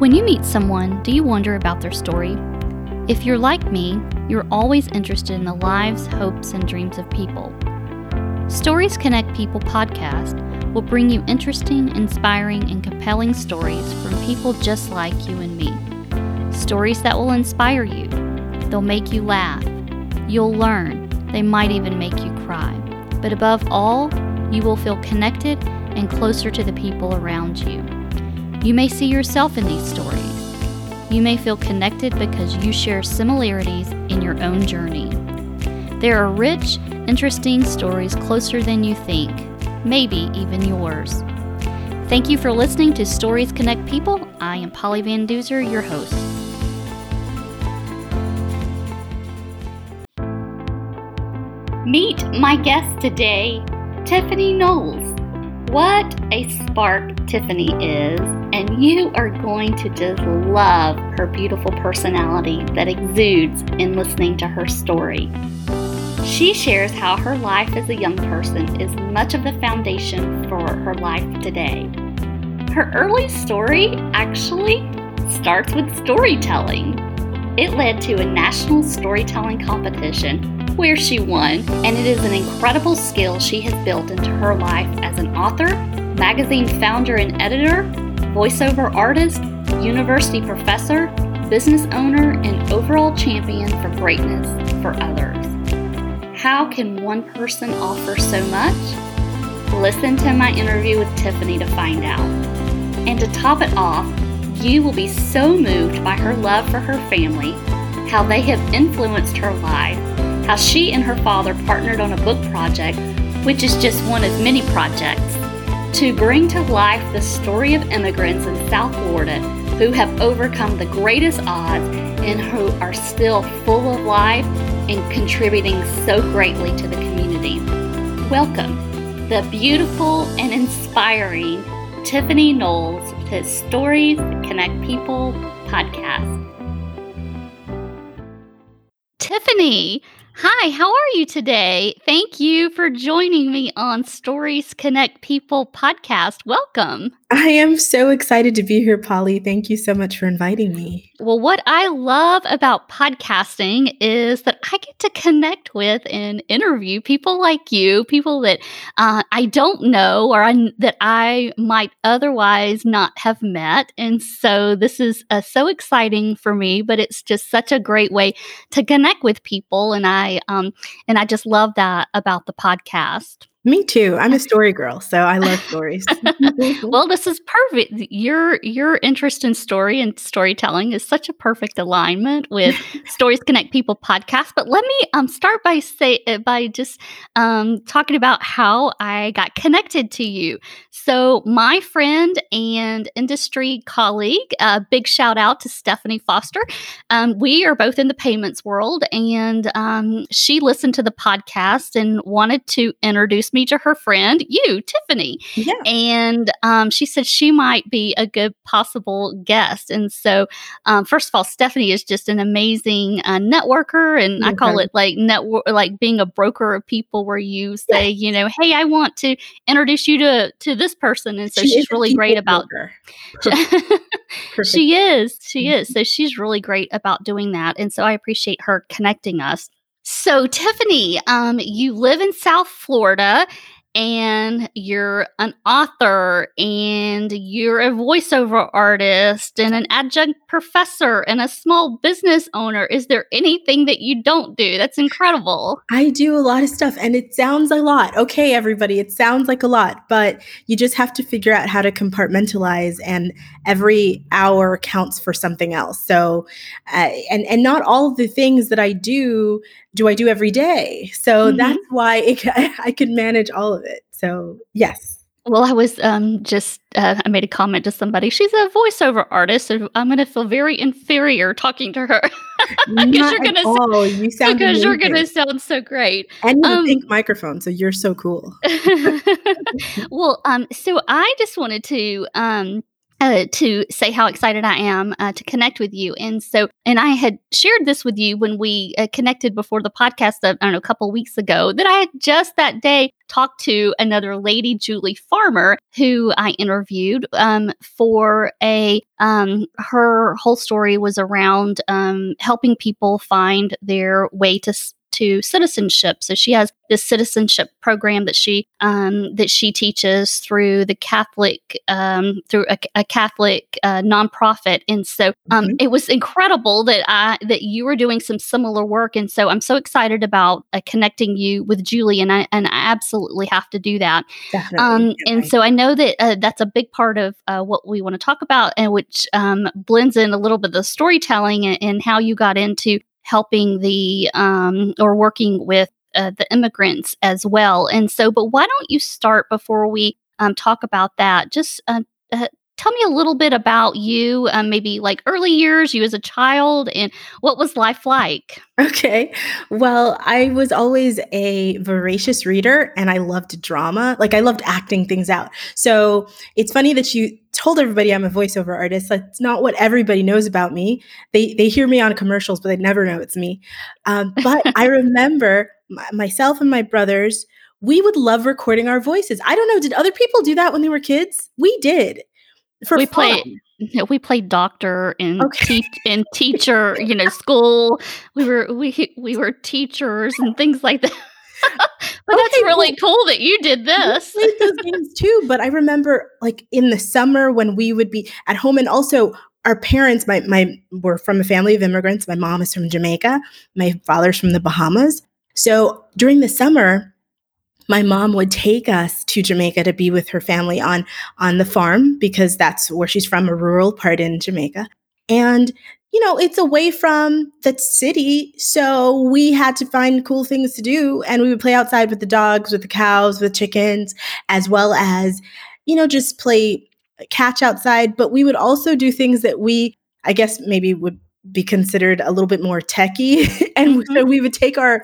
When you meet someone, do you wonder about their story? If you're like me, you're always interested in the lives, hopes, and dreams of people. Stories Connect People podcast will bring you interesting, inspiring, and compelling stories from people just like you and me. Stories that will inspire you. They'll make you laugh. You'll learn. They might even make you cry. But above all, you will feel connected and closer to the people around you. You may see yourself in these stories. You may feel connected because you share similarities in your own journey. There are rich, interesting stories closer than you think, maybe even yours. Thank you for listening to Stories Connect People. I am Polly Van Duzer, your host. Meet my guest today, Tiffany Knowles. What a spark Tiffany is, and you are going to just love her beautiful personality that exudes in listening to her story. She shares how her life as a young person is much of the foundation for her life today. Her early story actually starts with storytelling. It led to a national storytelling competition where she won, and it is an incredible skill she has built into her life as an author, magazine founder and editor, voiceover artist, university professor, business owner, and overall champion for greatness for others. How can one person offer so much? Listen to my interview with Tiffany to find out. And to top it off, you will be so moved by her love for her family, how they have influenced her life, how she and her father partnered on a book project, which is just one of many projects, to bring to life the story of immigrants in South Florida who have overcome the greatest odds and who are still full of life and contributing so greatly to the community. Welcome, the beautiful and inspiring Tiffany Knowles to Stories Connect People podcast. Tiffany, Hi, how are you today? Thank you for joining me on Stories Connect People podcast. Welcome. I am so excited to be here, Polly. Thank you so much for inviting me. Well, what I love about podcasting is that I get to connect with and interview people like you, people that uh, I don't know or I, that I might otherwise not have met. And so this is uh, so exciting for me, but it's just such a great way to connect with people. And I, um, and I just love that about the podcast. Me too. I'm a story girl, so I love stories. well, this is perfect. Your your interest in story and storytelling is such a perfect alignment with Stories Connect People podcast. But let me um, start by say uh, by just um, talking about how I got connected to you. So, my friend and industry colleague, a uh, big shout out to Stephanie Foster. Um, we are both in the payments world, and um, she listened to the podcast and wanted to introduce me to her friend, you, Tiffany. Yeah. And um, she said she might be a good possible guest. And so, um, first of all, Stephanie is just an amazing uh, networker. And I call it like network, like being a broker of people where you say, yes. you know, hey, I want to introduce you to, to this person. And so she she's really great about her. she is. She mm-hmm. is. So she's really great about doing that. And so I appreciate her connecting us. So, Tiffany, um, you live in South Florida and you're an author and you're a voiceover artist and an adjunct professor and a small business owner. Is there anything that you don't do? That's incredible. I do a lot of stuff and it sounds a lot. Okay, everybody, it sounds like a lot, but you just have to figure out how to compartmentalize and every hour counts for something else. So, uh, and and not all the things that I do do I do every day. So mm-hmm. that's why it, I can manage all of it. So, yes. Well, I was um, just, uh, I made a comment to somebody. She's a voiceover artist, so I'm going to feel very inferior talking to her. because you're going to oh, you sound because amazing. you're going to sound so great. And you um, pink microphone, so you're so cool. well, um, so I just wanted to um, uh, to say how excited I am uh, to connect with you. And so, and I had shared this with you when we uh, connected before the podcast, uh, I don't know, a couple weeks ago, that I had just that day talked to another lady, Julie Farmer, who I interviewed um, for a, um, her whole story was around um, helping people find their way to to citizenship. So she has this citizenship program that she um, that she teaches through the Catholic um, through a, a Catholic uh, nonprofit, and so um, mm-hmm. it was incredible that I that you were doing some similar work, and so I'm so excited about uh, connecting you with Julie, and I and I absolutely have to do that. Um, and so I know that uh, that's a big part of uh, what we want to talk about, and which um, blends in a little bit of the storytelling and, and how you got into helping the um, or working with uh, the immigrants as well. And so, but why don't you start before we um, talk about that? Just uh, uh, tell me a little bit about you, um, maybe like early years, you as a child, and what was life like? Okay. Well, I was always a voracious reader and I loved drama. Like, I loved acting things out. So it's funny that you told everybody I'm a voiceover artist. That's not what everybody knows about me. They, they hear me on commercials, but they never know it's me. Um, but I remember myself and my brothers we would love recording our voices. I don't know, did other people do that when they were kids? We did for we fun. played we played doctor and okay. te- and teacher you know school we were we we were teachers and things like that but okay, that's really cool that you did this. played those games too but i remember like in the summer when we would be at home and also our parents my my were from a family of immigrants. My mom is from jamaica. My father's from the bahamas. So during the summer my mom would take us to Jamaica to be with her family on on the farm because that's where she's from, a rural part in Jamaica. And you know, it's away from the city, so we had to find cool things to do and we would play outside with the dogs, with the cows, with chickens, as well as you know, just play catch outside, but we would also do things that we I guess maybe would be considered a little bit more techy and mm-hmm. so we would take our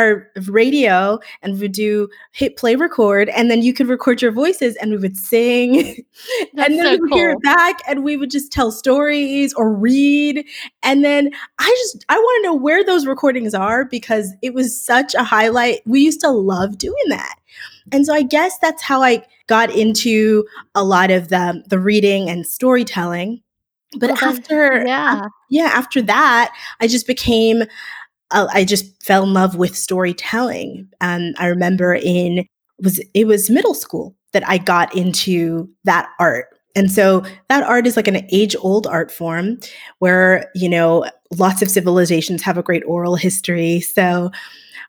our radio and we would do hit play record and then you could record your voices and we would sing. And then so we would cool. hear it back and we would just tell stories or read. And then i just i want to know where those recordings are because it was such a highlight. We used to love doing that. And so i guess that's how i got into a lot of the the reading and storytelling. But well, after yeah. yeah after that i just became I just fell in love with storytelling. And I remember in was it was middle school that I got into that art. And so that art is like an age old art form where, you know, lots of civilizations have a great oral history. So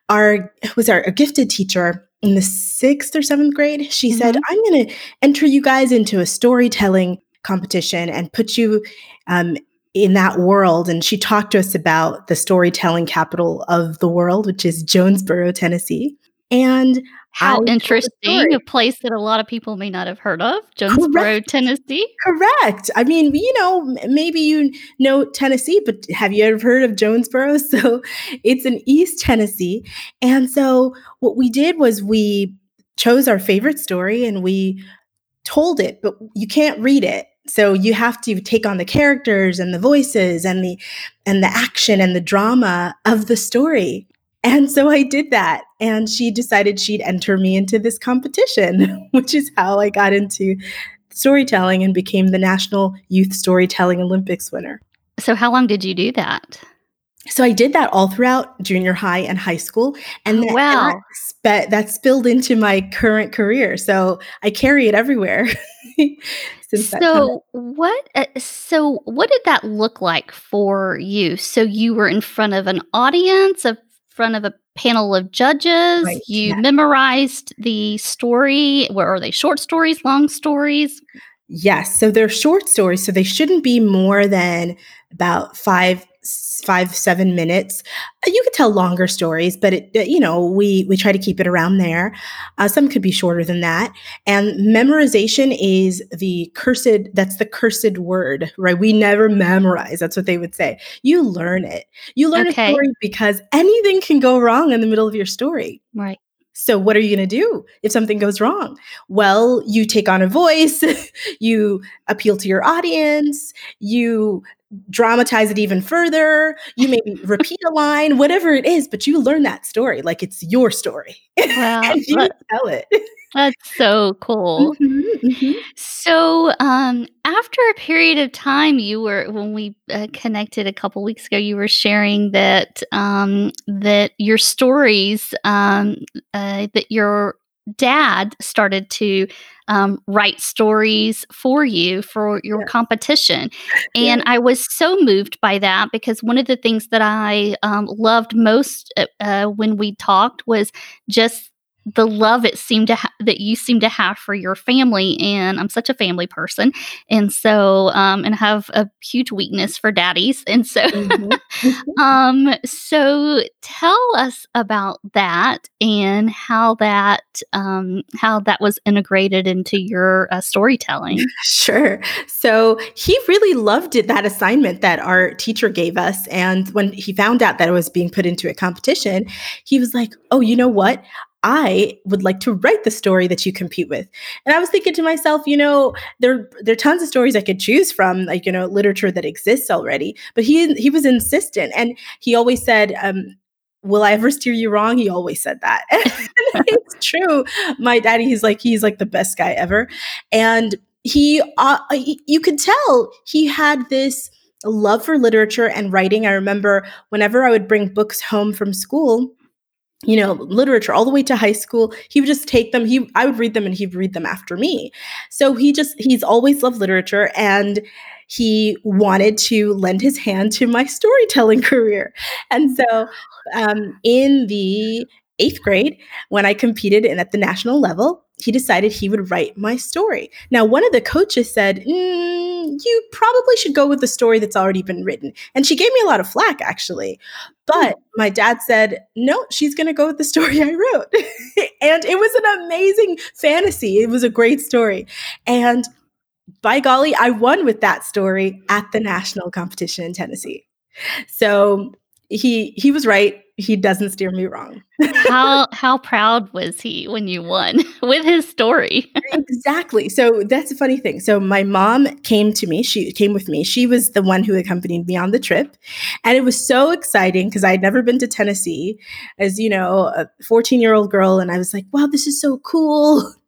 our was our gifted teacher in the sixth or seventh grade. She mm-hmm. said, I'm going to enter you guys into a storytelling competition and put you um, in that world. And she talked to us about the storytelling capital of the world, which is Jonesborough, Tennessee. And how interesting, a place that a lot of people may not have heard of, Jonesborough, Correct. Tennessee. Correct. I mean, you know, maybe you know Tennessee, but have you ever heard of Jonesborough? So it's in East Tennessee. And so what we did was we chose our favorite story and we told it, but you can't read it so you have to take on the characters and the voices and the and the action and the drama of the story. And so i did that and she decided she'd enter me into this competition which is how i got into storytelling and became the national youth storytelling olympics winner. So how long did you do that so I did that all throughout junior high and high school, and oh, that, wow, and that, that spilled into my current career. So I carry it everywhere. so what uh, so what did that look like for you so you were in front of an audience in front of a panel of judges right, you yeah. memorized the story where are they short stories long stories yes so they're short stories so they shouldn't be more than about five five seven minutes. Uh, you could tell longer stories but it you know we we try to keep it around there. Uh, some could be shorter than that. And memorization is the cursed that's the cursed word right? We never memorize. That's what they would say. You learn it. You learn okay. a story because anything can go wrong in the middle of your story. Right. So, what are you going to do if something goes wrong? Well, you take on a voice, you appeal to your audience, you dramatize it even further, you maybe repeat a line, whatever it is, but you learn that story like it's your story. Wow. and you tell it. That's so cool. Mhm, mhm. So, um, after a period of time, you were when we uh, connected a couple weeks ago, you were sharing that um, that your stories um, uh, that your dad started to um, write stories for you for your Yeah. competition, Yeah. and I was so moved by that because one of the things that I um, loved most uh, uh, when we talked was just the love it seemed to ha- that you seem to have for your family and i'm such a family person and so um and have a huge weakness for daddies and so Mhm, mhm. um so tell us about that and how that um how that was integrated into your uh, storytelling Sure. So he really loved it, that assignment that our teacher gave us. And when he found out that it was being put into a competition, he was like, Oh, you know what? I would like to write the story that you compete with. And I was thinking to myself, you know, there, there are tons of stories I could choose from, like, you know, literature that exists already. But he he was insistent. And he always said, um, Will I ever steer you wrong? He always said that. It's true. My daddy, he's like, he's like the best guy ever. And he uh, y- you could tell he had this love for literature and writing i remember whenever i would bring books home from school you know literature all the way to high school he would just take them he i would read them and he'd read them after me. So he just he's always loved literature and he wanted to lend his hand to my storytelling career. And so um, in the eighth grade when i competed in at the national level he decided he would write my story now one of the coaches said "Mm, you probably should go with the story that's already been written and she gave me a lot of flack actually but my dad said, no, she's going to go with the story I wrote. and it was an amazing fantasy. It was a great story. And by golly, I won with that story at the national competition in Tennessee. So he he was right. He doesn't steer me wrong. how how proud was he when you won with his story exactly. So that's a funny thing. So my mom came to me. She came with me. She was the one who accompanied me on the trip. And it was so exciting because I had never been to Tennessee as, you know, a 14 year old girl. And I was like, wow, this is so cool.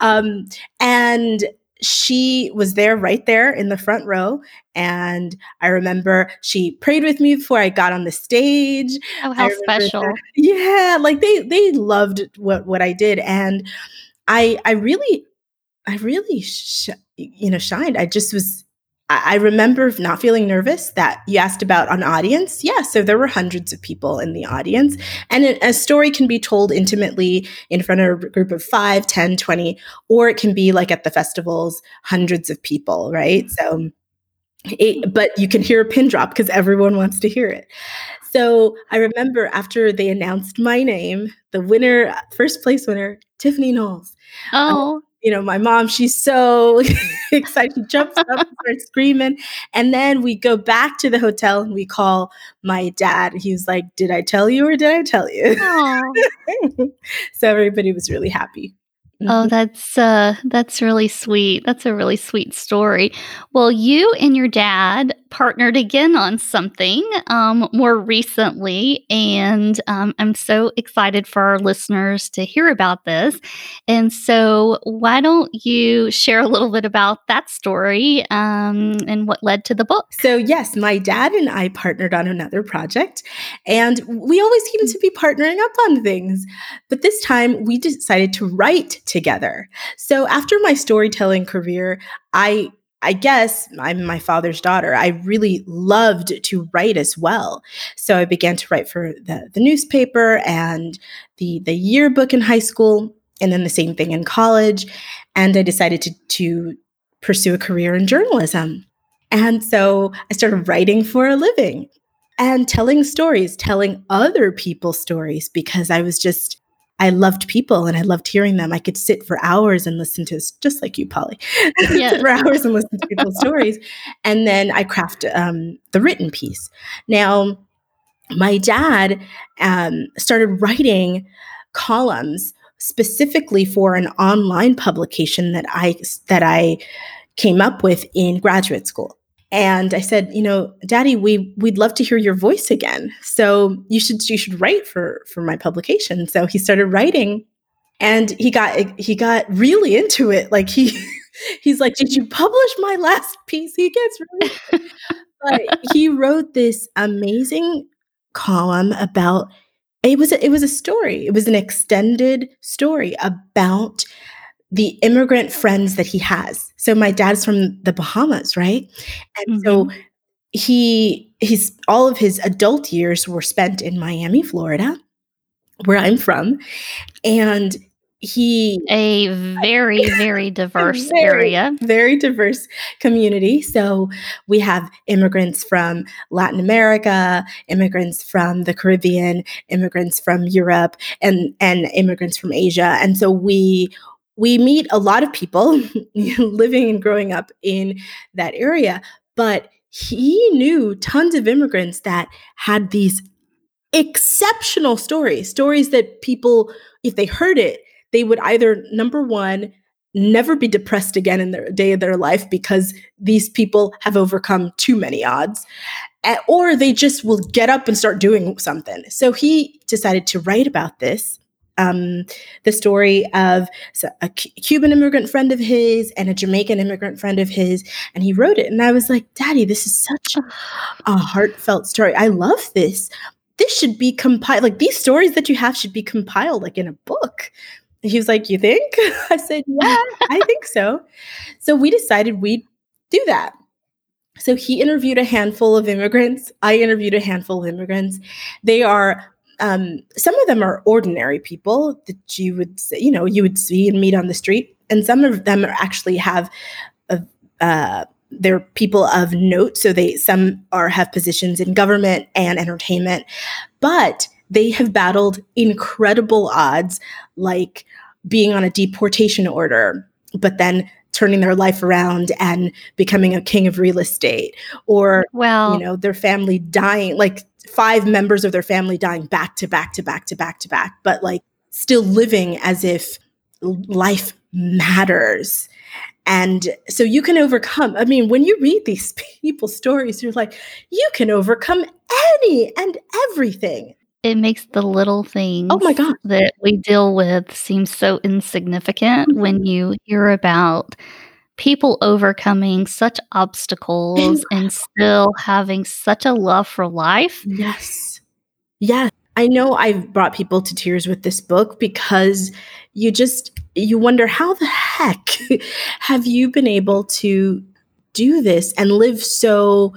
Um, and she was there right there in the front row. And I remember she prayed with me before I got on the stage. oh how special that- yeah, like they they loved what what I did, and I I really I really sh- you know shined. I just was. I remember not feeling nervous that you asked about an audience. Yeah, so there were hundreds of people in the audience. And a, story can be told intimately in front of a group of 5, 10, 20, or it can be like at the festivals, hundreds of people, right? So, it, but you can hear a pin drop because everyone wants to hear it. So I remember after they announced my name, the winner, first place winner, Tiffany Knowles. oh You know, my mom, she's so excited. She jumps up and starts screaming. And then we go back to the hotel and we call my dad. He's like, Did I tell you or did I tell you? so everybody was really happy. Oh, Mhm. that's uh that's really sweet. That's a really sweet story. Well, you and your dad partnered again on something um more recently and um I'm so excited for our listeners to hear about this. And so, why don't you share a little bit about that story um and what led to the book? So, yes, my dad and I partnered on another project, and we always seem to be partnering up on things. But this time we decided to write together. So, after my storytelling career, I I guess I'm my father's daughter. I really loved to write as well. So I began to write for the, the newspaper and the, the yearbook in high school, and then the same thing in college. And I decided to, to pursue a career in journalism. And so I started writing for a living and telling stories, telling other people's stories because I was just, I loved people and I loved hearing them. I could sit for hours and listen to, just like you, Polly, Yes. sit for hours and listen to people's stories. And then I craft um, the written piece. Now, my dad um, started writing columns specifically for an online publication that I that I came up with in graduate school. And I said, you know, Daddy, we we'd love to hear your voice again. So you should you should write for for my publication. So he started writing, and he got he got really into it. Like he he's like, did you publish my last piece? He gets really, but he wrote this amazing column about it was a, it was a story. It was an extended story about the immigrant friends that he has. So my dad's from the Bahamas, right? And mm-hmm. so he he's all of his adult years were spent in Miami, Florida, where I'm from. And he a very very diverse very, area very diverse community so we have immigrants from latin america immigrants from the caribbean immigrants from europe and and immigrants from asia and so we we meet a lot of people living and growing up in that area but he knew tons of immigrants that had these exceptional stories stories that people if they heard it they would either, number one, never be depressed again in their day of their life because these people have overcome too many odds eh, or they just will get up and start doing something. So he decided to write about this um, the story of a cuban immigrant friend of his and a jamaican immigrant friend of his and he wrote it and i was like daddy this is such a heartfelt story i love this this should be compiled like these stories that you have should be compiled like in a book he was like, You think? I said, Yeah, I think so. So we decided we'd do that. So he interviewed a handful of immigrants. I interviewed a handful of immigrants. They are um, some of them are ordinary people that you would say, you know you would see and meet on the street, and some of them actually have a, uh, they're people of note. So they some are have positions in government and entertainment, but they have battled incredible odds, like being on a deportation order, but then turning their life around and becoming a king of real estate, or well, you know, their family dying, like five members of their family dying back to back to back to back to back, but like still living as if life matters. And so you can overcome. I mean, when you read these people's stories, you're like, you can overcome any and everything it makes the little things oh my god. that we deal with seem so insignificant mm-hmm. when you hear about people overcoming such obstacles and still having such a love for life. Yes. Yes i know i've brought people to tears with this book because you just you wonder how the heck have you been able to do this and live so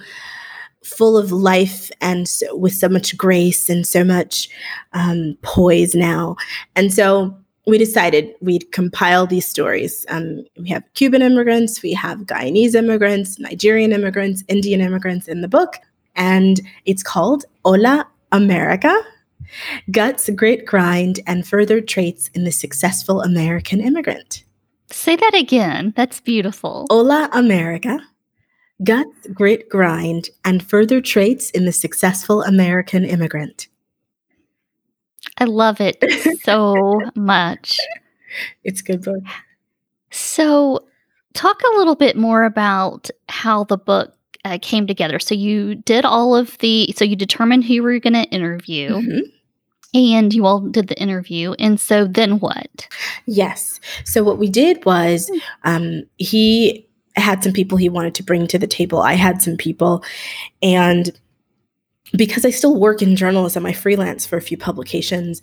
full of life and so, with so much grace and so much um, poise now. And so we decided we'd compile these stories. Um, we have Cuban immigrants, we have Guyanese immigrants, Nigerian immigrants, Indian immigrants in the book. And it's called Hola America Guts, Grit, Grind, and Further Traits in the Successful American Immigrant. Say that again. That's beautiful. Hola America Guts, Grit, Grind, and Further Traits in the Successful American Immigrant. I love it so much. It's good book. So, talk a little bit more about how the book uh, came together. So, you did all of the, so you determined who you were going to interview. Mm-hmm. And you all did the interview. And so then what? Yes. So, what we did was hmm. um, he had some people he wanted to bring to the table. I had some people. And because I still work in journalism, I freelance for a few publications.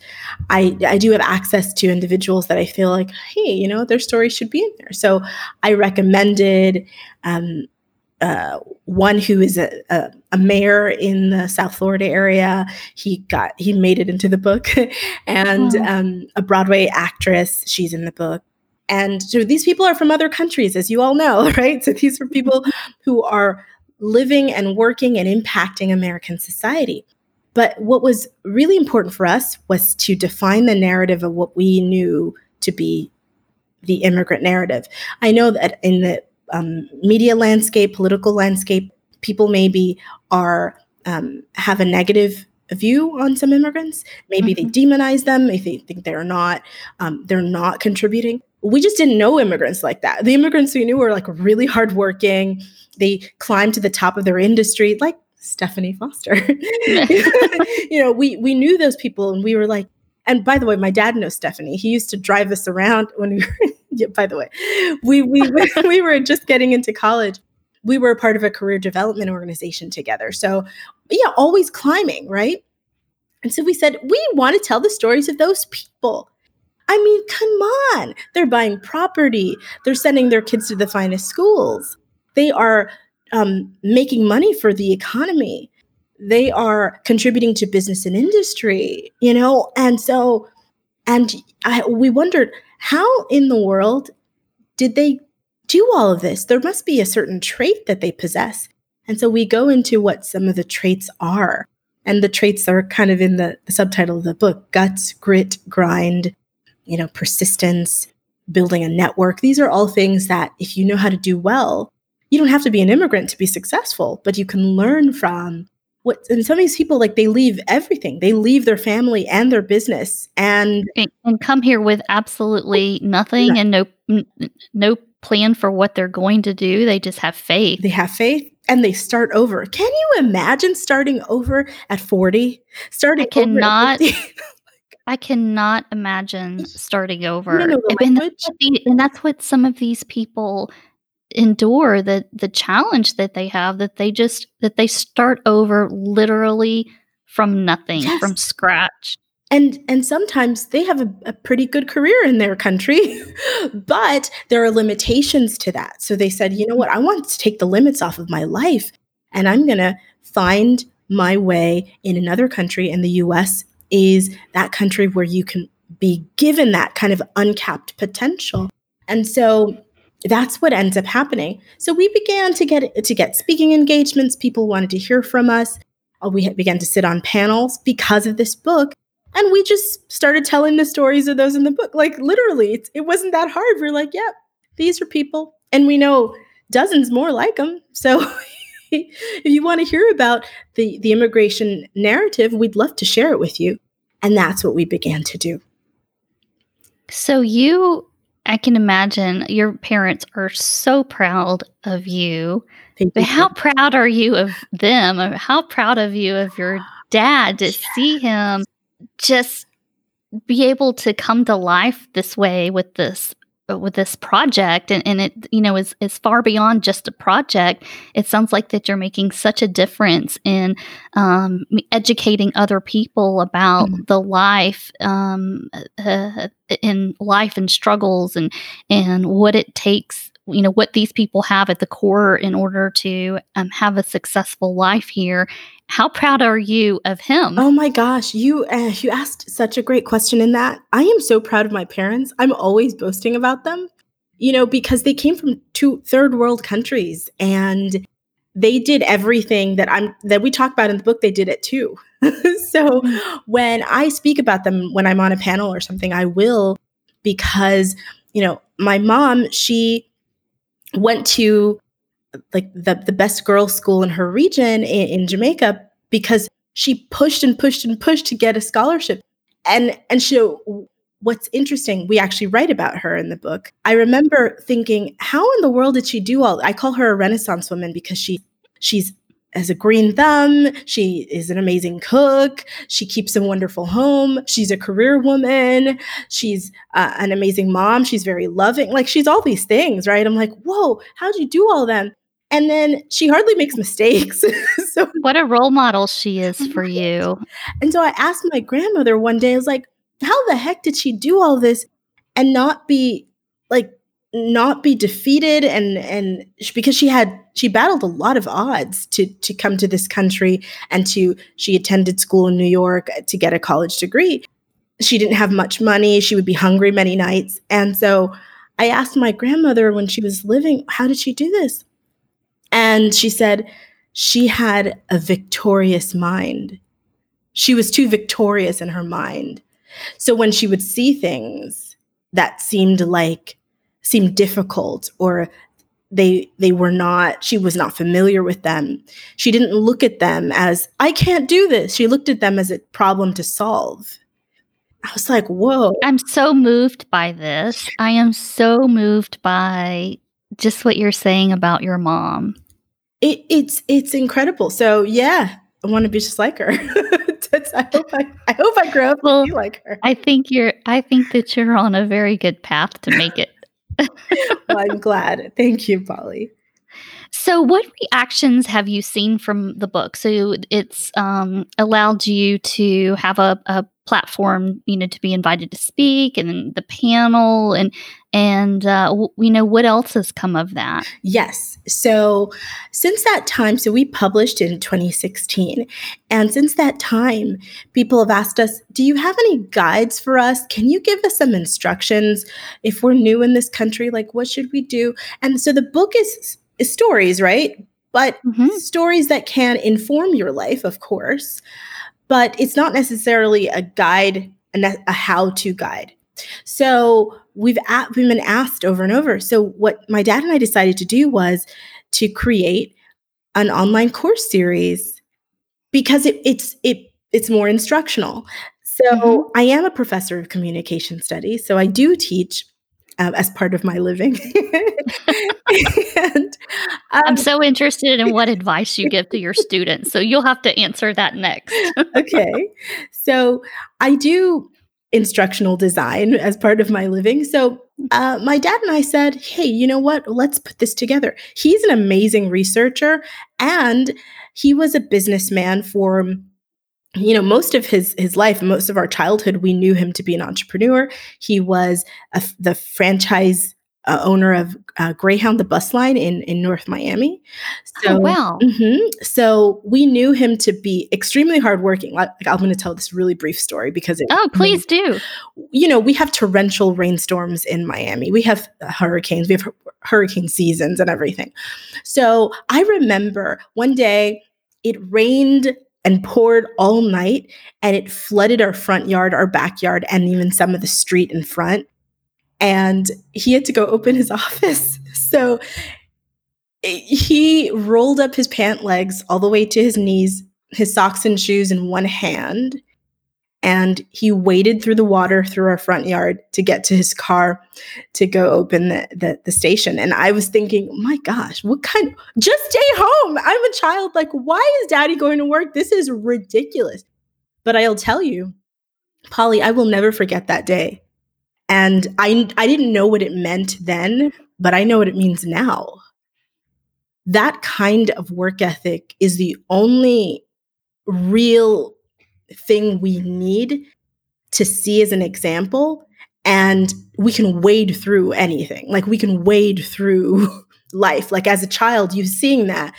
I, I do have access to individuals that I feel like, hey, you know, their story should be in there. So I recommended um, uh, one who is a, a, a, mayor in the South Florida area. He got he made it into the book, and oh. um, a Broadway actress. She's in the book. And so these people are from other countries, as you all know, right? So these are people who are living and working and impacting American society. But what was really important for us was to define the narrative of what we knew to be the immigrant narrative. I know that in the um, media landscape, political landscape, people maybe are um, have a negative view on some immigrants. Maybe mm-hmm. they demonize them. Maybe they think they're not um, they're not contributing. We just didn't know immigrants like that. The immigrants we knew were like really hardworking. They climbed to the top of their industry, like Stephanie Foster. you know, we we knew those people, and we were like. And by the way, my dad knows Stephanie. He used to drive us around when we were. yeah, by the way, we we we were just getting into college, we were a part of a career development organization together. So, yeah, always climbing, right? And so we said, we want to tell the stories of those people. I mean, come on. They're buying property, they're sending their kids to the finest schools, they are um, making money for the economy, they are contributing to business and industry, you know? And so, and I, we wondered how in the world did they do all of this? There must be a certain trait that they possess. And so we go into what some of the traits are. And the traits are kind of in the, the subtitle of the book guts, grit, grind, you know, persistence, building a network. These are all things that if you know how to do well, you don't have to be an immigrant to be successful, but you can learn from what and some of these people like they leave everything. They leave their family and their business and and, and come here with absolutely nothing and no no plan for what they're going to do. They just have faith. They have faith and they start over. Can you imagine starting over at 40? Starting I cannot I cannot imagine starting over. And, that's the, and that's what some of these people endure the the challenge that they have that they just that they start over literally from nothing yes. from scratch and and sometimes they have a, a, pretty good career in their country but there are limitations to that so they said you know what mm-hmm. i want to take the limits off of my life and i'm going to find my way in another country in the us is that country where you can be given that kind of uncapped potential and so that's what ends up happening so we began to get to get speaking engagements people wanted to hear from us uh, we began to sit on panels because of this book and we just started telling the stories of those in the book. Like literally, it, it wasn't that hard. We're like, yep, yeah, these are people. And we know dozens more like them. So if you want to hear about the, the immigration narrative, we'd love to share it with you. And that's what we began to do. So you I can imagine your parents are so proud of you. but how proud are you of them? How proud of you of your dad to yes. see him just be able to come to life this way with this with this project and, and it you know is is far beyond just a project it sounds like that you're making such a difference in um, educating other people about mm-hmm. the life um, uh, in life and struggles and and what it takes you know what these people have at the core in order to um, have a successful life here how proud are you of him? Oh my gosh, you uh, you asked such a great question in that. I am so proud of my parents. I'm always boasting about them. You know, because they came from two third world countries and they did everything that I'm that we talk about in the book they did it too. so mm-hmm. when I speak about them when I'm on a panel or something I will because you know, my mom, she went to like the, the best girls school in her region in, in Jamaica because she pushed and pushed and pushed to get a scholarship. And and so what's interesting, we actually write about her in the book. I remember thinking, how in the world did she do all I call her a renaissance woman because she she's has a green thumb. She is an amazing cook. She keeps a wonderful home. She's a career woman. She's uh, an amazing mom. She's very loving. Like she's all these things, right? I'm like, whoa, how'd you do all them? And then she hardly makes mistakes. so what a role model she is for you. And so I asked my grandmother one day, I was like, how the heck did she do all this and not be not be defeated and and because she had she battled a lot of odds to to come to this country and to she attended school in New York uh, to get a college degree. She didn't have much money, she would be hungry many nights. And so I asked my grandmother when she was living, how did she do this? And she said she had a victorious mind. She was too victorious in her mind. So when she would see things that seemed like seemed difficult or they they were not she was not familiar with them. She didn't look at them as i can't do this. She looked at them as a problem to solve. I was like whoa. I'm so moved by this. I am so moved by just what you're saying about your mom. It, it's it's incredible. So yeah i want to be just like her. I hope I, I hope I grow up well, like her. I think you're I think that you're on a very good path to make it well, I'm glad. Thank you, Polly. So, what reactions have you seen from the book? So, it's um, allowed you to have a, a, platform, you know, to be invited to speak, and the panel, and and uh, w- you know what else has come of that? Yes. So, since that time, so we published in 2016, and since that time, people have asked us, "Do you have any guides for us? Can you give us some instructions if we're new in this country? Like, what should we do?" And so, the book is stories, right? But mm-hmm. stories that can inform your life, of course, but it's not necessarily a guide, a how to guide. So we've, at, we've been asked over and over. So, what my dad and I decided to do was to create an online course series because it, it's it it's more instructional. So mm-hmm. I am a professor of communication studies. So I do teach um, as part of my living. and, um, I'm so interested in what advice you give to your students. So you'll have to answer that next. okay. So I do instructional design as part of my living. So uh, my dad and I said, hey, you know what? Let's put this together. He's an amazing researcher and he was a businessman for you know most of his his life most of our childhood we knew him to be an entrepreneur he was a, the franchise uh, owner of uh, greyhound the bus line in in north miami. So oh, wow. mm-hmm, so we knew him to be extremely hardworking. Like, i'm going to tell this really brief story because it, oh please do. You know we have torrential rainstorms in miami. We have hurricanes. We have hurricane seasons and everything. So i remember one day it rained and poured all night and it flooded our front yard, our backyard, and even some of the street in front. And he had to go open his office. So he rolled up his pant legs all the way to his knees, his socks and shoes in one hand, and he waded through the water through our front yard to get to his car to go open the, the, the station. And i was thinking my gosh what kind just stay home. I'm a child. Like why is daddy going to work? This is ridiculous. But i'll tell you polly i will never forget that day and i i didn't know what it meant then but i know what it means now. That kind of work ethic is the only real thing we need to see as an example and we can wade through anything. Like we can wade through life. Like as a child you seeing that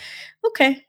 okay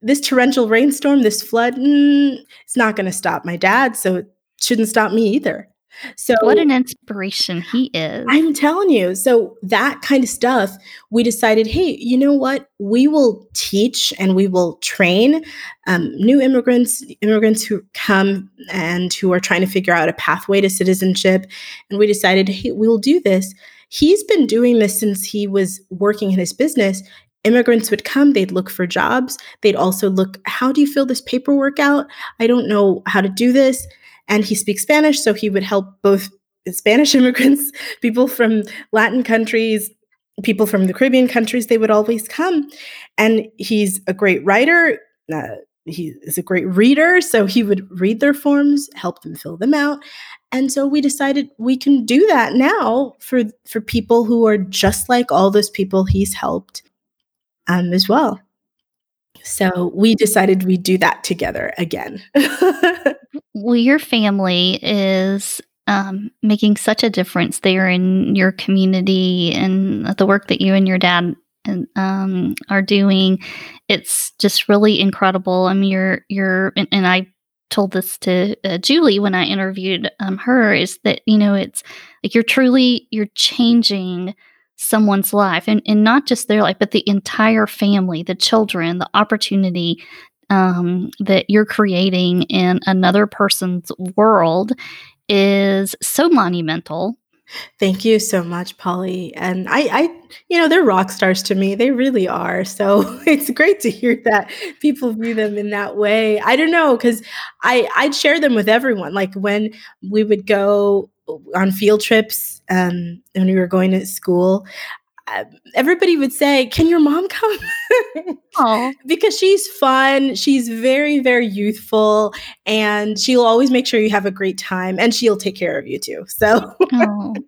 this torrential rainstorm this flood mm, it's not going to stop my dad so it shouldn't stop me either so what an inspiration he is. I'm telling you. So that kind of stuff, we decided, hey, you know what? We will teach and we will train um, new immigrants, immigrants who come and who are trying to figure out a pathway to citizenship. And we decided, hey, we'll do this. He's been doing this since he was working in his business immigrants would come they'd look for jobs they'd also look how do you fill this paperwork out i don't know how to do this and he speaks Spanish, so he would help both Spanish immigrants, people from Latin countries, people from the Caribbean countries. They would always come, and he's a great writer. Uh, he is a great reader, so he would read their forms, help them fill them out. And so we decided we can do that now for for people who are just like all those people he's helped um, as well. So we decided we'd do that together again. well, your family is um, making such a difference there in your community and the work that you and your dad um, are doing. It's just really incredible. I mean, you're you're and, and I told this to uh, Julie when I interviewed um, her is that you know it's like you're truly you're changing someone's life and, and not just their life but the entire family the children the opportunity um, that you're creating in another person's world is so monumental Thank you so much, Polly. And I, I, you know, they're rock stars to me. They really are. So it's great to hear that people view them in that way. I don't know, because I, I'd share them with everyone. Like when we would go on field trips um, when we were going to school, everybody would say, "Can your mom come?" Oh, because she's fun. She's very, very youthful, and she'll always make sure you have a great time, and she'll take care of you too. So oh.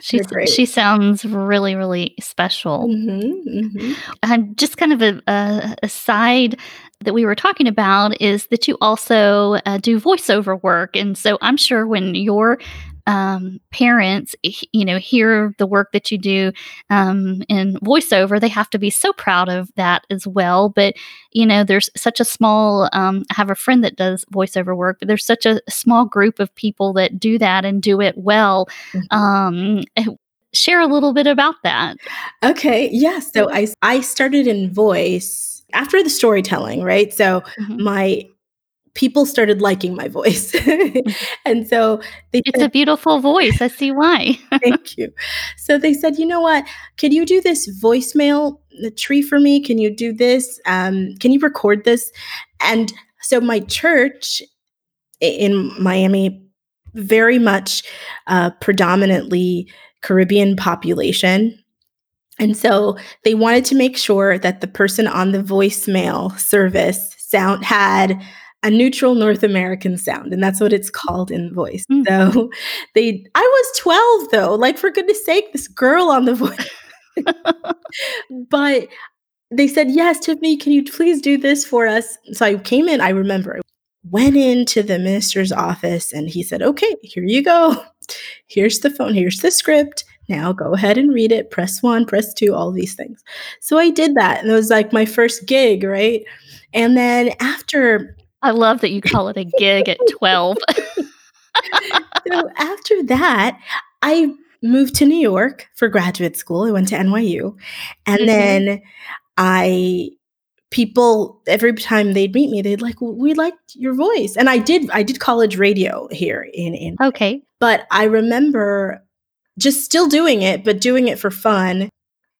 She's, she sounds really, really special. Mhm, mhm. And just kind of a, a, a side that we were talking about is that you also uh, do voiceover work. And so I'm sure when your um, parents, you know, hear the work that you do um, in voiceover, they have to be so proud of that as well. But, you know, there's such a small, um, I have a friend that does voiceover work, but there's such a small group of people that do that and do it well. Mhm. Um, eh, share a little bit about that. Okay, yeah. So I I started in voice after the storytelling, right? So Mhm. my people started liking my voice, and so they It's said, a beautiful voice. I see why. Thank you. So they said, you know what? Can you do this voicemail uh, tree for me? Can you do this? Um, can you record this? And so my church in Miami, very much uh, predominantly Caribbean population. And so they wanted to make sure that the person on the voicemail service sound had a neutral North American sound, and that's what it's called in voice. Mm. So they I was 12 though, like for goodness sake, this girl on the voice. but they said, Yes, Tiffani, can you please do this for us? So I came in, I remember, I went into the minister's office and he said, Okay, here you go. Here's the phone, here's the script. Now go ahead and read it. Press one, press two, all these things. So I did that. And it was like my first gig, right? And then after I love that you call it a gig at 12. so after that, I moved to New York for graduate school. I went to NYU. And Mhm. then I people every time they'd meet me, they'd like, we liked your voice. And I did I did college radio here in in Okay. but I remember just still doing it, but doing it for fun.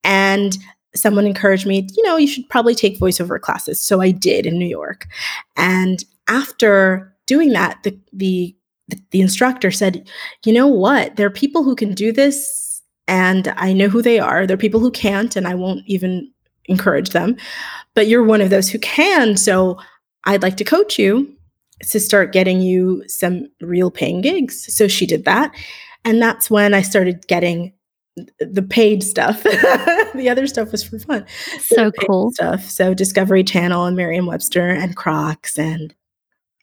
And someone encouraged me, you know, you should probably take voiceover classes. So I did in New York. And after doing that, the the the instructor said, you know what? There are people who can do this, and I know who they are. There are people who can't, and I won't even encourage them. But you're one of those who can. So I'd like to coach you to start getting you some real paying gigs. So she did that. And that's when I started getting the paid stuff. the other stuff was for fun. So cool. stuff. So Discovery Channel and Merriam-Webster and Crocs and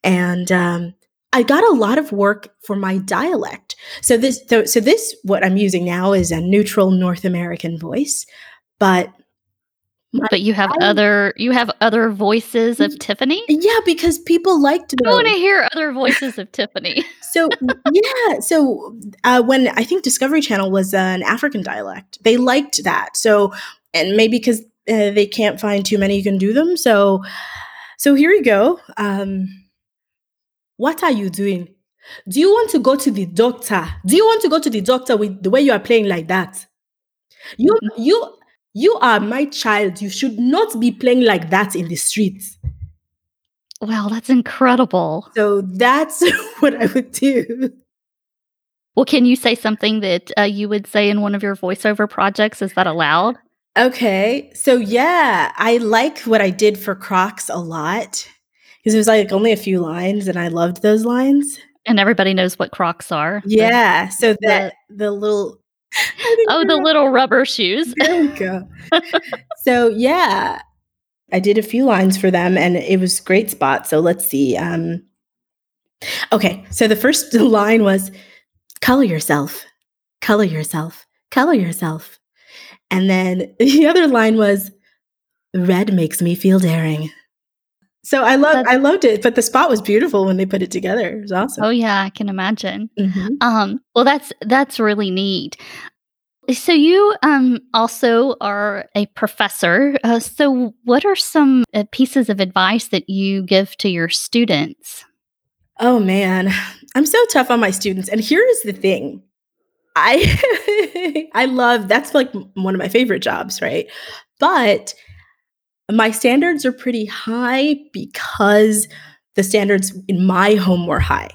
and um I got a lot of work for my dialect. So this so, so this what I'm using now is a neutral North American voice, but But you have I- other you have other voices of Tiffani? yeah, because people liked I want to hear other voices of Tiffani. So yeah, so uh, when I think Discovery Channel was an African dialect, they liked that. So and maybe because uh, they can't find too many who can do them. So so here we go. Um, what are you doing? Do you want to go to the doctor? Do you want to go to the doctor with the way you are playing like that? You you you are my child. You should not be playing like that in the streets. Wow, that's incredible. So that's what I would do. Well, can you say something that uh, you would say in one of your voiceover projects? Is that allowed? Okay. So yeah, I like what I did for Crocs a lot because it was like only a few lines and I loved those lines. And everybody knows what Crocs are. Yeah. So that the little I think oh, the little rubber shoes. there we go. so yeah, I did a few lines for them and it was great spot. So let's see. Um Okay, so the first line was color yourself. Color yourself. Color yourself. And then the other line was red makes me feel daring. So I love I loved it, but the spot was beautiful when they put it together. It was awesome. Oh yeah, I can imagine. Mhm. Um, well, that's that's really neat. So you um, also are a professor. Uh, so what are some uh, pieces of advice that you give to your students? Oh man, I'm so tough on my students. And here is the thing I I love that's like one of my favorite jobs, right? But my standards are pretty high because the standards in my home were high.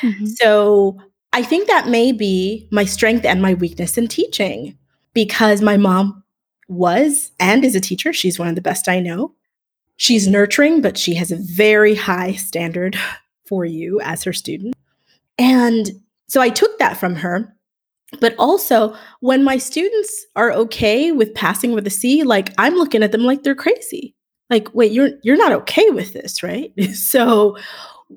Mm-hmm. So I think that may be my strength and my weakness in teaching because my mom was and is a teacher. She's one of the best I know. She's nurturing, but she has a very high standard for you as her student. And so I took that from her. But also, when my students are okay with passing with a C, like I'm looking at them like they're crazy. Like, wait, you're you're not okay with this, right? so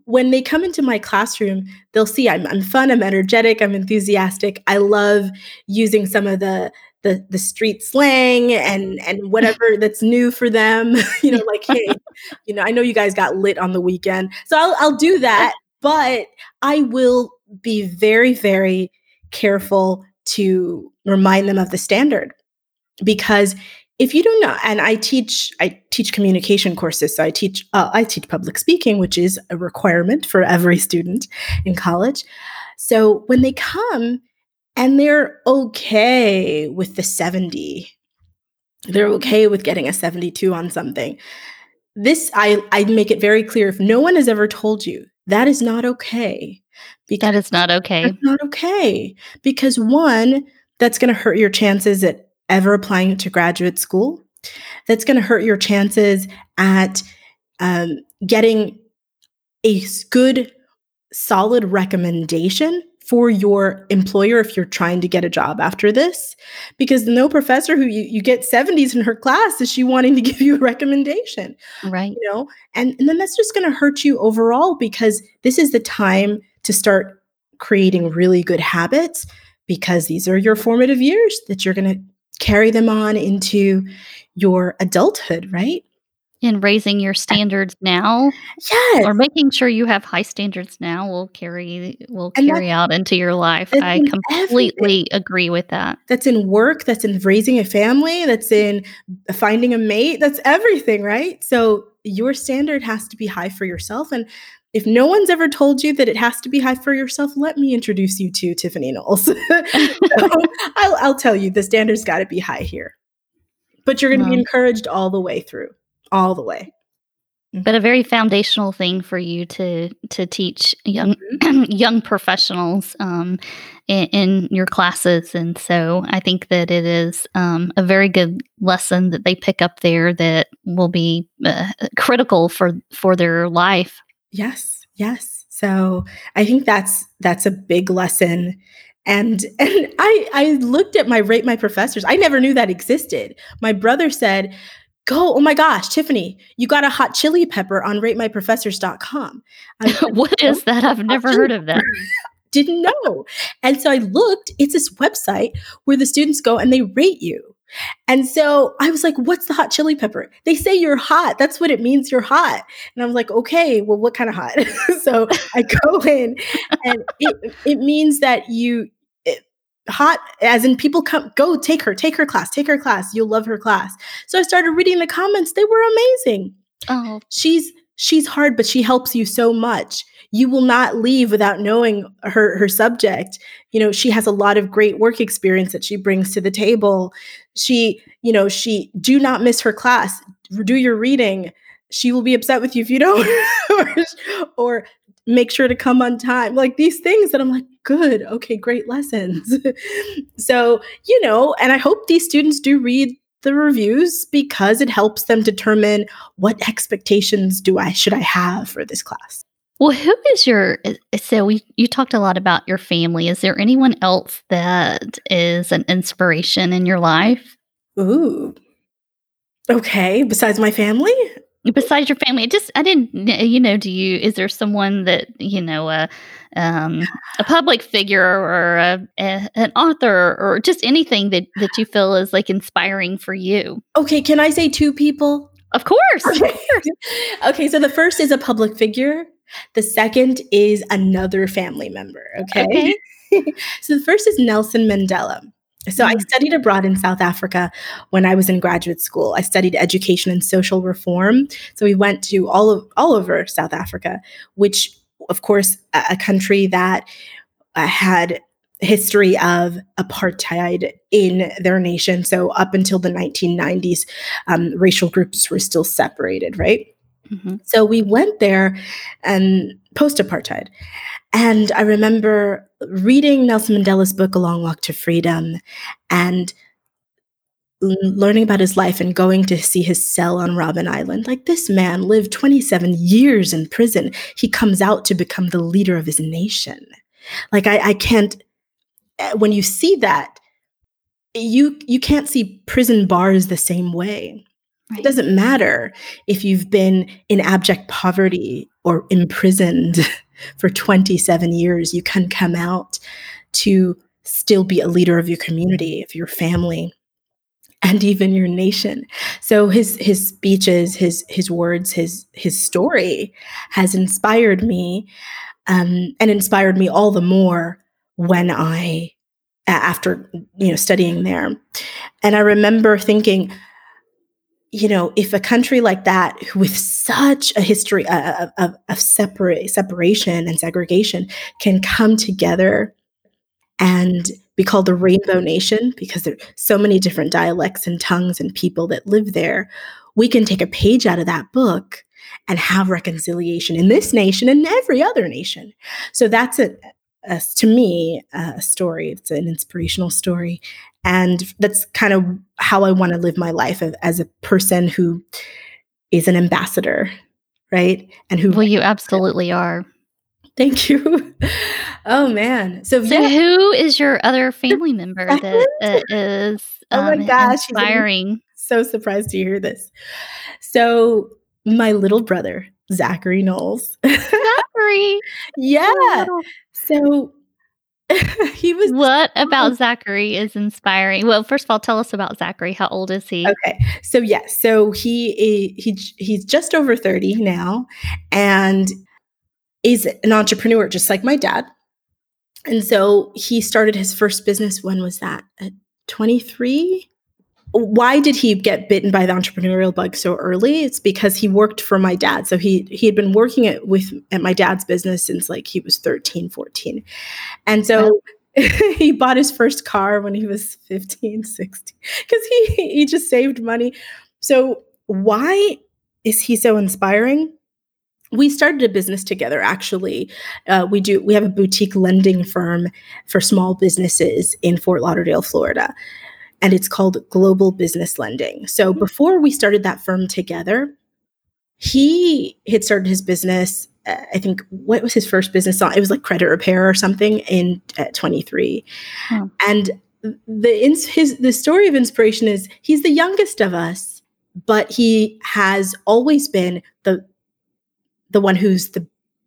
when they come into my classroom, they'll see I'm, I'm fun, I'm energetic, I'm enthusiastic. I love using some of the the the street slang and and whatever that's new for them. you know, like hey, you know, I know you guys got lit on the weekend, so I'll I'll do that. But I will be very very careful to remind them of the standard. Because if you don't know and i teach i teach communication courses so i teach uh, i teach public speaking which is a requirement for every student in college. So when they come and they're okay with the 70 they're okay with getting a 72 on something this i i make it very clear if no one has ever told you that is not okay because that is not okay that's not okay because one that's going to hurt your chances at ever applying to graduate school. That's going to hurt your chances at um, getting a good, solid recommendation for your employer if you're trying to get a job after this. Because no professor who you, you get 70s in her class is she wanting to give you a recommendation. Right. You know, and, and then that's just going to hurt you overall because this is the time to start creating really good habits because these are your formative years that you're going to carry them on into your adulthood, right? In raising your standards now, yes, or making sure you have high standards now will carry will carry out into your life. I completely everything. agree with that. That's in work. That's in raising a family. That's in finding a mate. That's everything, right? So your standard has to be high for yourself, and if no one's ever told you that it has to be high for yourself, let me introduce you to Tiffani Knowles. so I'll, I'll, tell you the standards got to be high here, but you're going to be encouraged all the way through, all the way. But a very foundational thing for you to to teach young mm-hmm. young professionals um, in, in, your classes, and so I think that it is um, a very good lesson that they pick up there that will be uh, critical for for their life Yes, yes. So I think that's that's a big lesson. And and I I looked at my rate my professors. I never knew that existed. My brother said, "Go, oh my gosh, Tiffani, you got a hot chili pepper on ratemyprofessors.com." What is that? I've never heard of that. Didn't know. And so I looked, it's this website where the students go and they rate you. And so I was like, what's the hot chili pepper? They say you're hot. That's what it means you're hot. And I was like, okay, well, what kind of hot? so I go in and it, it means that you, it, hot as in people come go take her take her class take her class you'll love her class so i started reading the comments they were amazing oh she's she's hard but she helps you so much. You will not leave without knowing her her subject. You know she has a lot of great work experience that she brings to the table. She you know she do not miss her class. Do your reading. She will be upset with you if you don't or, or make sure to come on time. Like these things that i'm like good okay great lessons. So you know and i hope these students do read the reviews because it helps them determine what expectations do i should i have for this class well, who is your so we you talked a lot about your family. Is there anyone else that is an inspiration in your life? Ooh. Okay, besides my family? Besides your family, just I didn't you know, do you is there someone that, you know, a um, a public figure or a, a, an author or just anything that that you feel is like inspiring for you? Okay, can I say two people? Of course. Okay. Of course. okay, so the first is a public figure the second is another family member. Okay. okay. so the first is Nelson Mandela. So. I studied abroad in South Africa when I was in graduate school. I studied education and social reform. So we went to all of all over South Africa, which of course a, a country that uh, had history of apartheid in their nation. So, up until the 1990s, um, racial groups were still separated, right? Mm-hmm. So, we went there and post apartheid. And I remember reading Nelson Mandela's book, A Long Walk to Freedom, and learning about his life and going to see his cell on Robben Island. Like this man lived 27 years in prison. He comes out to become the leader of his nation. Like I, I can't eh, when you see that, you you can't see prison bars the same way. Right. It doesn't matter if you've been in abject poverty or imprisoned for 27 years, you can come out to still be a leader of your community, of your family and even your nation. So his his speeches, his his words, his his story has inspired me, um, and inspired me all the more when I after you know studying there, and I remember thinking. You know, if a country like that, with such a history of, of, of separate separation and segregation, can come together and be called the Rainbow Nation because there are so many different dialects and tongues and people that live there, we can take a page out of that book and have reconciliation in this nation and every other nation. So that's a, a to me a story. It's an inspirational story, and that's kind of how I want to live my life as a person who is an ambassador, right? And who well, you absolutely are. Thank you. Oh man. So, so yeah. who is your other family member that, that is um, oh my um, gosh, inspiring? So surprised to hear this. So my little brother, Zachary Knowles. Zachary. yeah. So he was What about Zachary is inspiring? Well, first of all, tell us about Zachary. How old is he? Okay. So yeah, so he he he's just over 30 now and is an entrepreneur just like my dad. And so he started his first business. When was that? At 23? Why did he get bitten by the entrepreneurial bug so early? It's because he worked for my dad. So he he had been working at with at my dad's business since like he was 13, 14. And so he bought his first car when he was 15, 16 cuz he he just saved money. So why is he so inspiring? we started a business together actually uh, we do we have a boutique lending firm for small businesses in fort lauderdale florida and it's called global business lending so mm-hmm. before we started that firm together he had started his business uh, i think what was his first business on it was like credit repair or something in at 23 hmm. and the ins- his the story of inspiration is he's the youngest of us but he has always been the the one who's the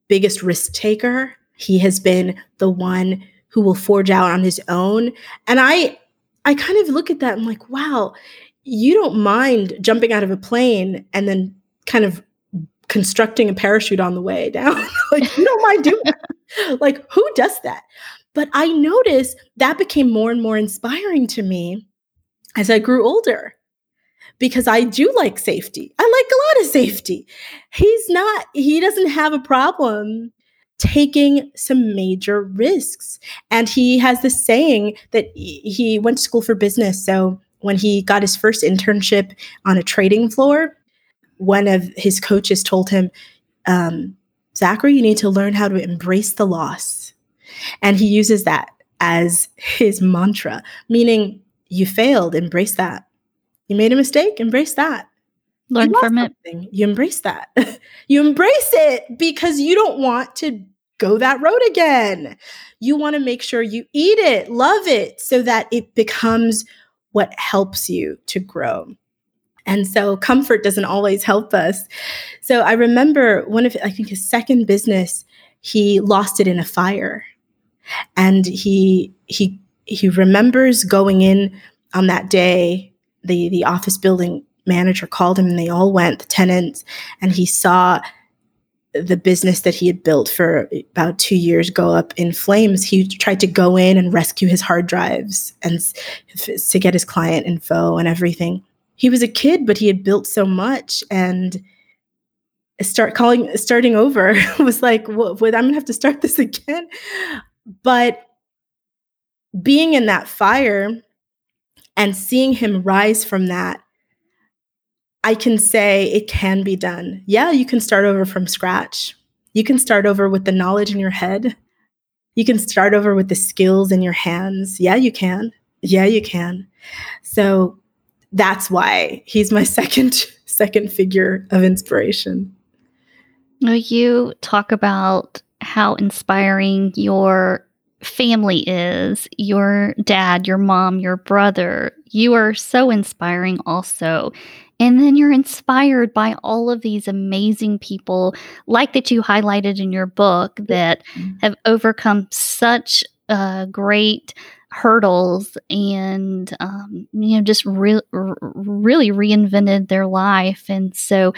biggest risk taker. He has been the one who will forge out on his own. And I I kind of look at that and like, wow, you don't mind jumping out of a plane and then kind of constructing a parachute on the way down. like you don't mind doing that. Like who does that? But I noticed that became more and more inspiring to me as I grew older because I do like safety. I like a lot of safety. He's not, he doesn't have a problem taking some major risks. And he has this saying that he went to school for business. So when he got his first internship on a trading floor, one of his coaches told him, um, Zachary, you need to learn how to embrace the loss. And he uses that as his mantra, meaning you failed, embrace that. You made a mistake, embrace that. Learn from it. You embrace that. you embrace it because you don't want to go that road again. You want to make sure you eat it, love it, so that it becomes what helps you to grow. And so comfort doesn't always help us. So I remember one of, I think his second business, he lost it in a fire. And he, he, he remembers going in on that day the the office building manager called him and they all went the tenants and he saw the business that he had built for about two years go up in flames he tried to go in and rescue his hard drives and to get his client info and everything. He was a kid but he had built so much and start calling starting over was like well, i'm gonna have to start this again. But being in that fire and seeing him rise from that, I can say it can be done. Yeah, you can start over from scratch. You can start over with the knowledge in your head. You can start over with the skills in your hands. Yeah, you can. Yeah, you can. So that's why he's my second second figure of inspiration. You talk about how inspiring your family is your dad, your mom, your brother. You are so inspiring, also. And then you're inspired by all of these amazing people, like that you highlighted in your book, that mm-hmm. have overcome such uh, great hurdles and um, you know just re- r- really reinvented their life. And so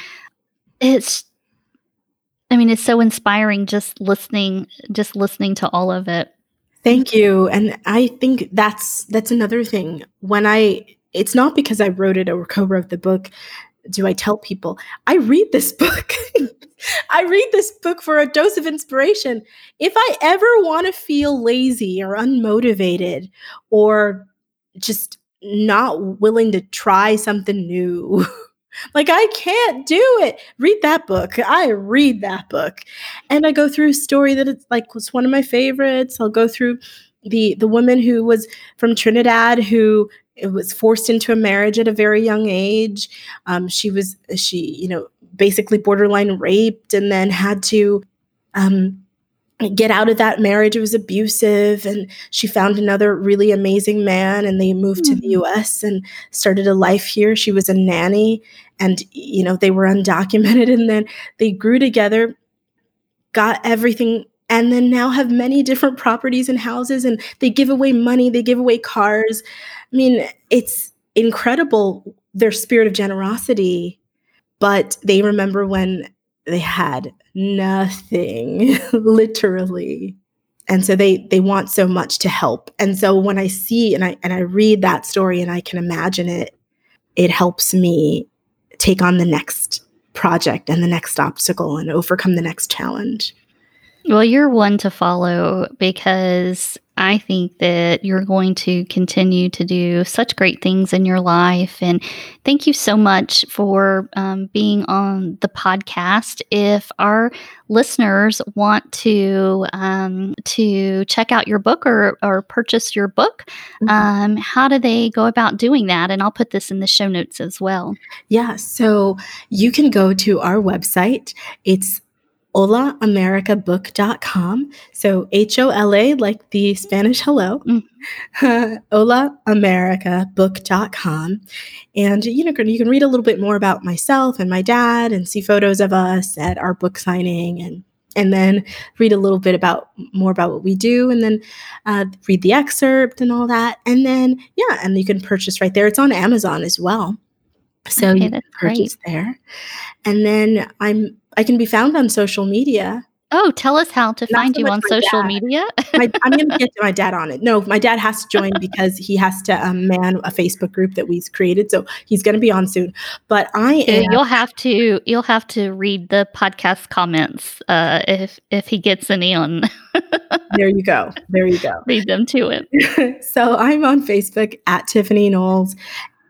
it's i mean it's so inspiring just listening just listening to all of it. Thank you. And i think that's that's another thing. When i it's not because I wrote it or co-wrote the book do I tell people I read this book. I read this book for a dose of inspiration. If I ever want to feel lazy or unmotivated or just not willing to try something new, like I can't do it. Read that book. I read that book. And I go through a story that it's like was one of my favorites. I'll go through the the woman who was from Trinidad who was forced into a marriage at a very young age. Um, she was she you know basically borderline raped and then had to um, get out of that marriage. It was abusive, and she found another really amazing man, and they moved mm-hmm. to the hmm. U.S. and started a life here. She was a nanny, and you know they were undocumented, and then they grew together, got everything and then now have many different properties and houses and they give away money they give away cars. I mean it's incredible their spirit of generosity. But they remember when they had nothing literally. And so they they want so much to help. And so when i see and i and i read that story and i can imagine it it helps me take on the next project and the next obstacle and overcome the next challenge well, you're one to follow because I think that you're going to continue to do such great things in your life. And thank you so much for um, being on the podcast. If our listeners want to um, to check out your book or, or purchase your book, mm-hmm. um, how do they go about doing that? And I'll put this in the show notes as well. Yeah, so you can go to our website. It's holaamericabook.com. So H O L A, like the Spanish hello, mm-hmm. holaamericabook.com. And you know, you can read a little bit more about myself and my dad and see photos of us at our book signing and and then read a little bit about more about what we do and then uh, read the excerpt and all that and then yeah and you can purchase right there it's on amazon as well so okay, you can purchase great. there and then i'm I can be found on social media. Oh, tell us how to Not find so you on social dad. media. my, I'm going to get my dad on it. No, my dad has to join because he has to um, man a Facebook group that we've created. So he's going to be on soon. But I am. You'll have to. You'll have to read the podcast comments uh, if if he gets any on. there you go. There you go. Read them to him. so I'm on Facebook at Tiffani Knowles,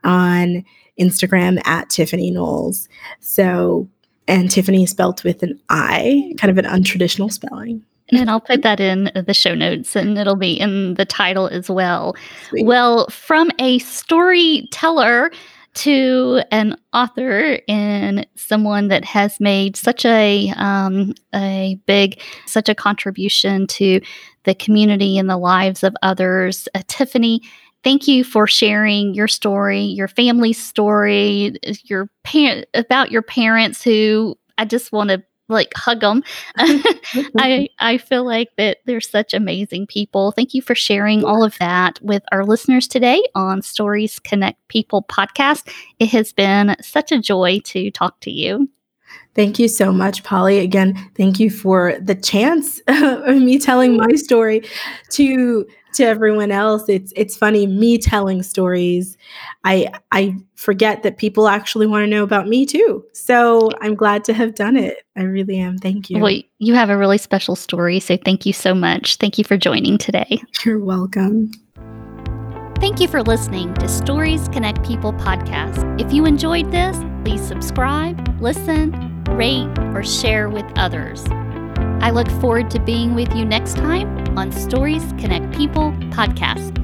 on Instagram at Tiffani Knowles. So and Tiffani is spelled with an I, kind of an untraditional spelling. And I'll put that in the show notes and it'll be in the title as well. Sweet. Well, from a storyteller to an author and someone that has made such a um, a big such a contribution to the community and the lives of others uh, tiffani thank you for sharing your story, your family's story, your parent about your parents who I just want to like hug them. I I feel like that they're such amazing people. Thank you for sharing all of that with our listeners today on Stories Connect People podcast. It has been such a joy to talk to you. Thank you so much, Polly. Again, thank you for the chance of me telling my story to to everyone else. It's it's funny me telling stories. I I forget that people actually want to know about me too. So I'm glad to have done it. I really am. Thank you. Well, you have a really special story, so thank you so much. Thank you for joining today. You're welcome. Thank you for listening to Stories Connect People podcast. If you enjoyed this, please subscribe, listen, rate, or share with others. I look forward to being with you next time on Stories Connect People podcast.